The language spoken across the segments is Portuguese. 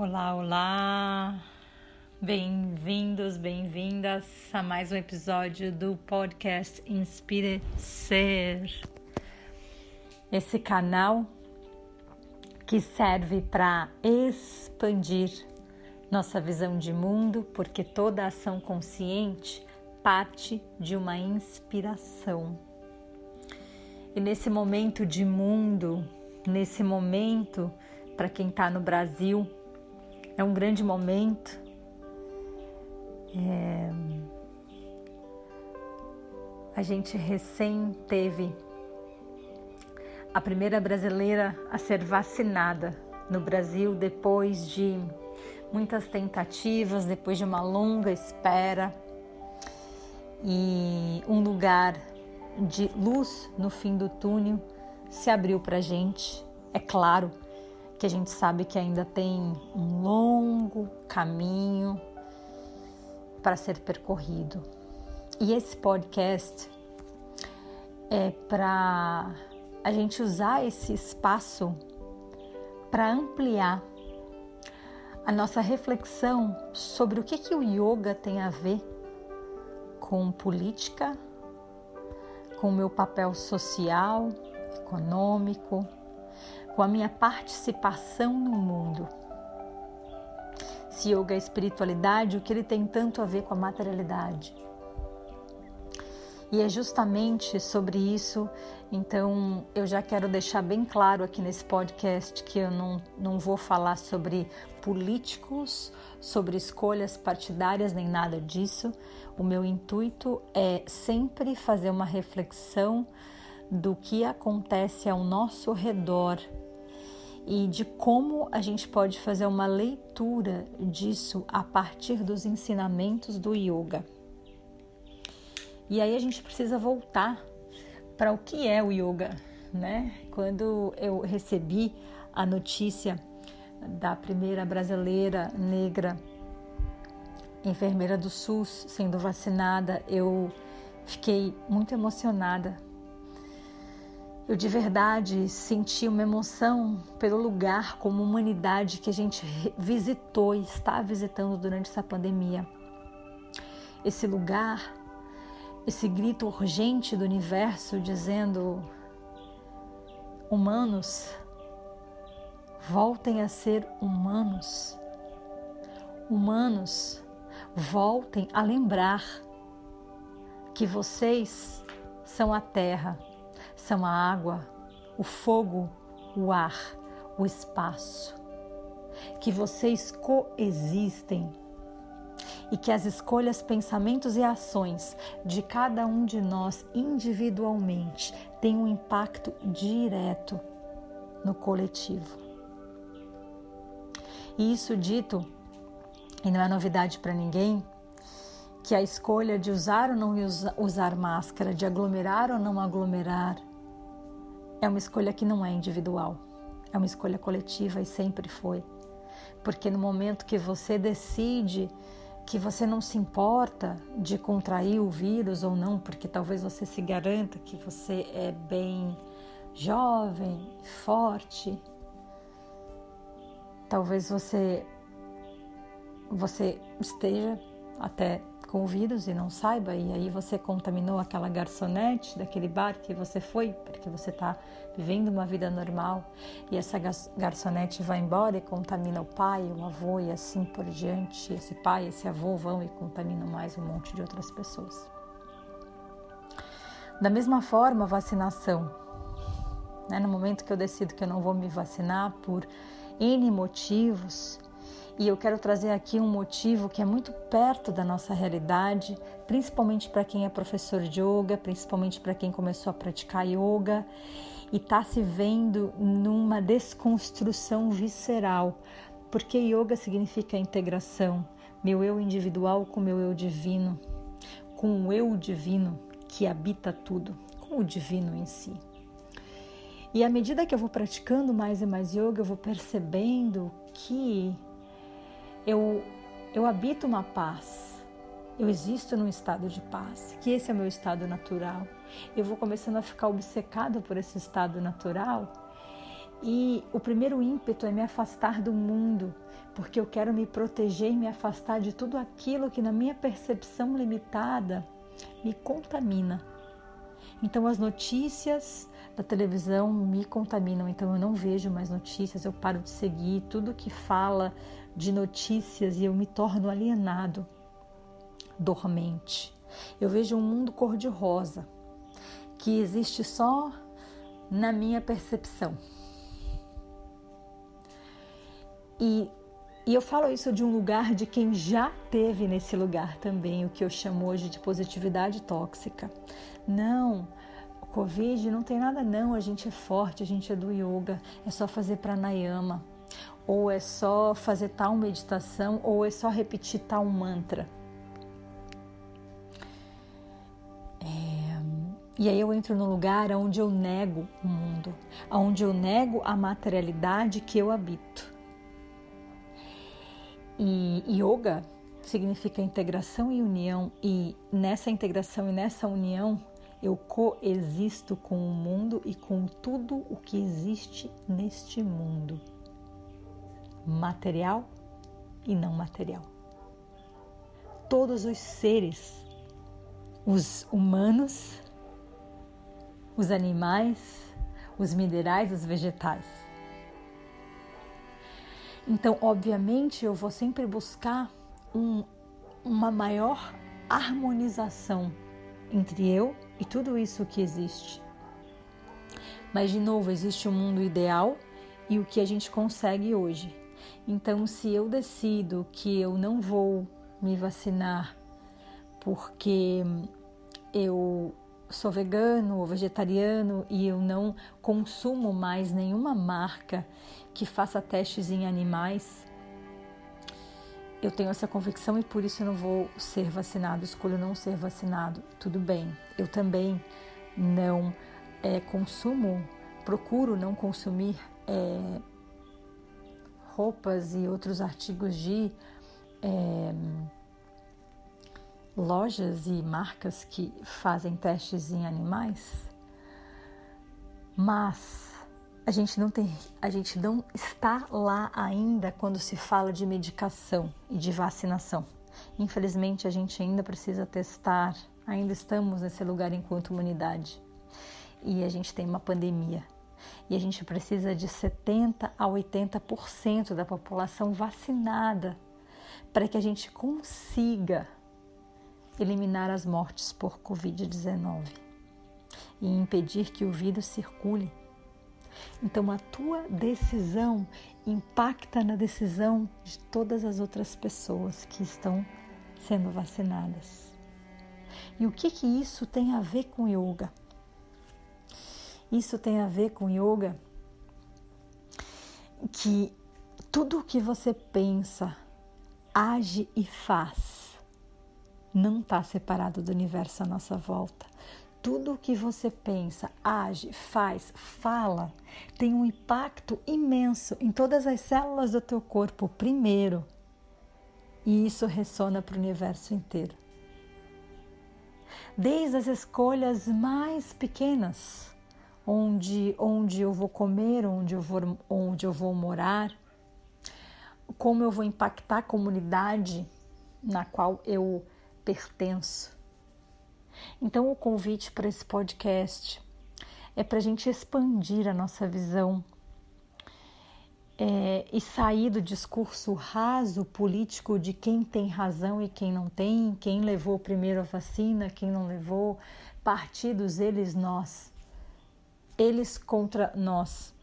Olá, olá! Bem-vindos, bem-vindas a mais um episódio do podcast Inspire Ser. Esse canal que serve para expandir nossa visão de mundo, porque toda ação consciente parte de uma inspiração. E nesse momento de mundo, nesse momento, para quem está no Brasil, é um grande momento. É... A gente recém teve a primeira brasileira a ser vacinada no Brasil depois de muitas tentativas, depois de uma longa espera e um lugar de luz no fim do túnel se abriu para gente. É claro que a gente sabe que ainda tem um longo caminho para ser percorrido. E esse podcast é para a gente usar esse espaço para ampliar a nossa reflexão sobre o que, que o yoga tem a ver com política, com o meu papel social, econômico, com a minha participação no mundo. Se yoga é espiritualidade, o que ele tem tanto a ver com a materialidade? E é justamente sobre isso, então eu já quero deixar bem claro aqui nesse podcast que eu não, não vou falar sobre políticos, sobre escolhas partidárias, nem nada disso. O meu intuito é sempre fazer uma reflexão do que acontece ao nosso redor e de como a gente pode fazer uma leitura disso a partir dos ensinamentos do yoga. E aí a gente precisa voltar para o que é o yoga, né? Quando eu recebi a notícia da primeira brasileira negra enfermeira do SUS sendo vacinada, eu fiquei muito emocionada. Eu de verdade senti uma emoção pelo lugar como humanidade que a gente visitou e está visitando durante essa pandemia. Esse lugar esse grito urgente do universo dizendo: humanos, voltem a ser humanos. Humanos, voltem a lembrar que vocês são a terra, são a água, o fogo, o ar, o espaço. Que vocês coexistem e que as escolhas, pensamentos e ações de cada um de nós individualmente têm um impacto direto no coletivo. E isso dito, e não é novidade para ninguém, que a escolha de usar ou não usar máscara, de aglomerar ou não aglomerar, é uma escolha que não é individual, é uma escolha coletiva e sempre foi. Porque no momento que você decide que você não se importa de contrair o vírus ou não, porque talvez você se garanta que você é bem jovem, forte. Talvez você você esteja até com o vírus e não saiba, e aí você contaminou aquela garçonete daquele bar que você foi, porque você está vivendo uma vida normal, e essa garçonete vai embora e contamina o pai, o avô e assim por diante. Esse pai, esse avô vão e contaminam mais um monte de outras pessoas. Da mesma forma, vacinação. Né? No momento que eu decido que eu não vou me vacinar por N motivos, e eu quero trazer aqui um motivo que é muito perto da nossa realidade, principalmente para quem é professor de yoga, principalmente para quem começou a praticar yoga e está se vendo numa desconstrução visceral, porque yoga significa integração, meu eu individual com meu eu divino, com o eu divino que habita tudo, com o divino em si. E à medida que eu vou praticando mais e mais yoga, eu vou percebendo que eu, eu habito uma paz, eu existo num estado de paz, que esse é o meu estado natural. Eu vou começando a ficar obcecado por esse estado natural E o primeiro ímpeto é me afastar do mundo, porque eu quero me proteger e me afastar de tudo aquilo que, na minha percepção limitada, me contamina. Então, as notícias da televisão me contaminam, então eu não vejo mais notícias, eu paro de seguir tudo que fala de notícias e eu me torno alienado, dormente. Eu vejo um mundo cor-de-rosa que existe só na minha percepção. E, e eu falo isso de um lugar de quem já teve nesse lugar também, o que eu chamo hoje de positividade tóxica. Não, o Covid não tem nada não, a gente é forte, a gente é do yoga, é só fazer pranayama, ou é só fazer tal meditação, ou é só repetir tal mantra. E aí eu entro no lugar onde eu nego o mundo, onde eu nego a materialidade que eu habito. E yoga significa integração e união, e nessa integração e nessa união eu coexisto com o mundo e com tudo o que existe neste mundo, material e não material. Todos os seres, os humanos, os animais, os minerais, os vegetais. Então, obviamente, eu vou sempre buscar um, uma maior harmonização entre eu e tudo isso que existe. Mas, de novo, existe o um mundo ideal e o que a gente consegue hoje. Então, se eu decido que eu não vou me vacinar porque eu sou vegano ou vegetariano e eu não consumo mais nenhuma marca que faça testes em animais, eu tenho essa convicção e por isso eu não vou ser vacinado, escolho não ser vacinado. Tudo bem, eu também não é, consumo, procuro não consumir é, roupas e outros artigos de. É, lojas e marcas que fazem testes em animais, mas a gente não tem, a gente não está lá ainda quando se fala de medicação e de vacinação. Infelizmente, a gente ainda precisa testar, ainda estamos nesse lugar enquanto humanidade. E a gente tem uma pandemia. E a gente precisa de 70 a 80% da população vacinada para que a gente consiga eliminar as mortes por Covid-19 e impedir que o vírus circule. Então, a tua decisão impacta na decisão de todas as outras pessoas que estão sendo vacinadas. E o que que isso tem a ver com yoga? Isso tem a ver com yoga que tudo o que você pensa, age e faz não está separado do universo à nossa volta. Tudo o que você pensa, age, faz, fala tem um impacto imenso em todas as células do teu corpo primeiro. E isso ressona para o universo inteiro. Desde as escolhas mais pequenas, onde, onde eu vou comer, onde eu vou, onde eu vou morar, como eu vou impactar a comunidade na qual eu pertenço. Então, o convite para esse podcast é para a gente expandir a nossa visão é, e sair do discurso raso político de quem tem razão e quem não tem, quem levou primeiro a vacina, quem não levou, partidos, eles, nós, eles contra nós,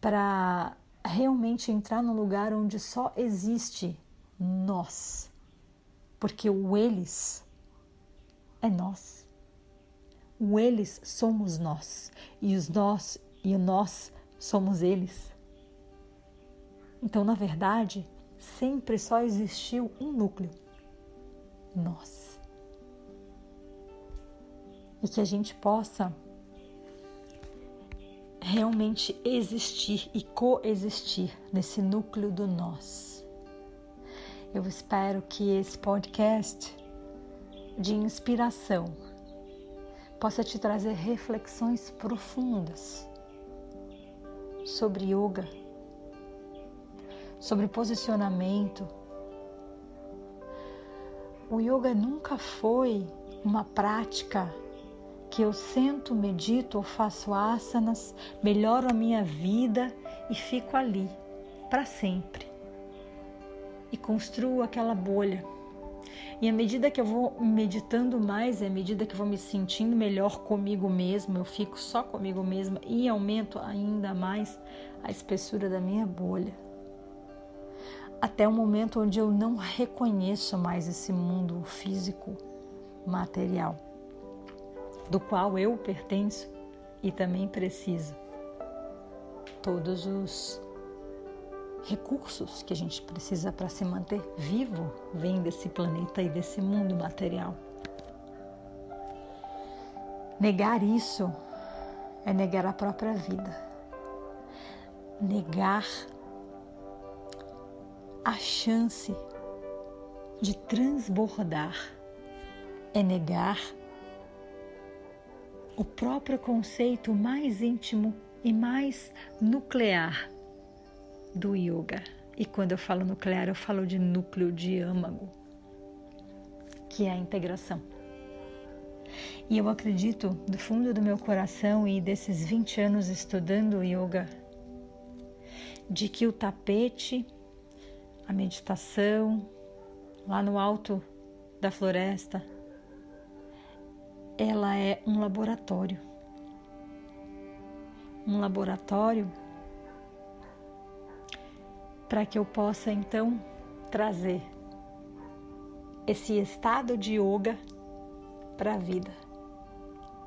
para realmente entrar no lugar onde só existe nós porque o eles é nós. O eles somos nós e os nós e o nós somos eles. Então, na verdade, sempre só existiu um núcleo: nós. E que a gente possa realmente existir e coexistir nesse núcleo do nós eu espero que esse podcast de inspiração possa te trazer reflexões profundas sobre yoga, sobre posicionamento. O yoga nunca foi uma prática que eu sento, medito ou faço asanas, melhoro a minha vida e fico ali para sempre. E construo aquela bolha. E à medida que eu vou meditando mais, à medida que eu vou me sentindo melhor comigo mesmo, eu fico só comigo mesma e aumento ainda mais a espessura da minha bolha. Até o momento onde eu não reconheço mais esse mundo físico, material, do qual eu pertenço e também preciso. Todos os recursos que a gente precisa para se manter vivo vêm desse planeta e desse mundo material. Negar isso é negar a própria vida. Negar a chance de transbordar é negar o próprio conceito mais íntimo e mais nuclear do yoga. E quando eu falo nuclear, eu falo de núcleo de âmago, que é a integração. E eu acredito do fundo do meu coração e desses 20 anos estudando yoga, de que o tapete, a meditação, lá no alto da floresta, ela é um laboratório. Um laboratório para que eu possa então trazer esse estado de yoga para a vida,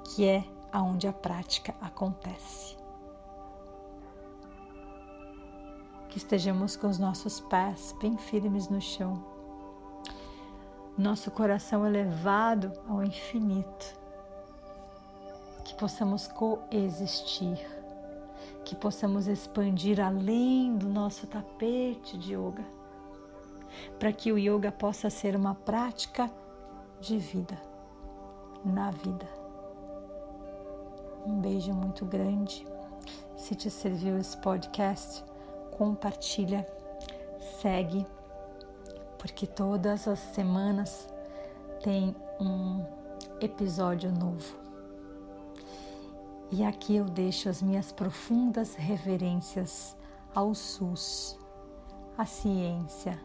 que é aonde a prática acontece. Que estejamos com os nossos pés bem firmes no chão, nosso coração elevado ao infinito, que possamos coexistir que possamos expandir além do nosso tapete de yoga, para que o yoga possa ser uma prática de vida, na vida. Um beijo muito grande. Se te serviu esse podcast, compartilha, segue, porque todas as semanas tem um episódio novo. E aqui eu deixo as minhas profundas reverências ao SUS, à ciência,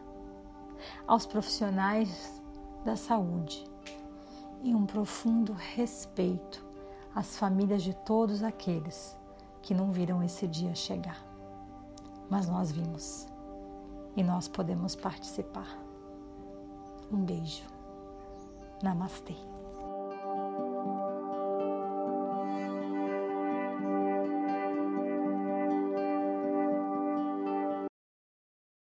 aos profissionais da saúde e um profundo respeito às famílias de todos aqueles que não viram esse dia chegar. Mas nós vimos e nós podemos participar. Um beijo. Namastê.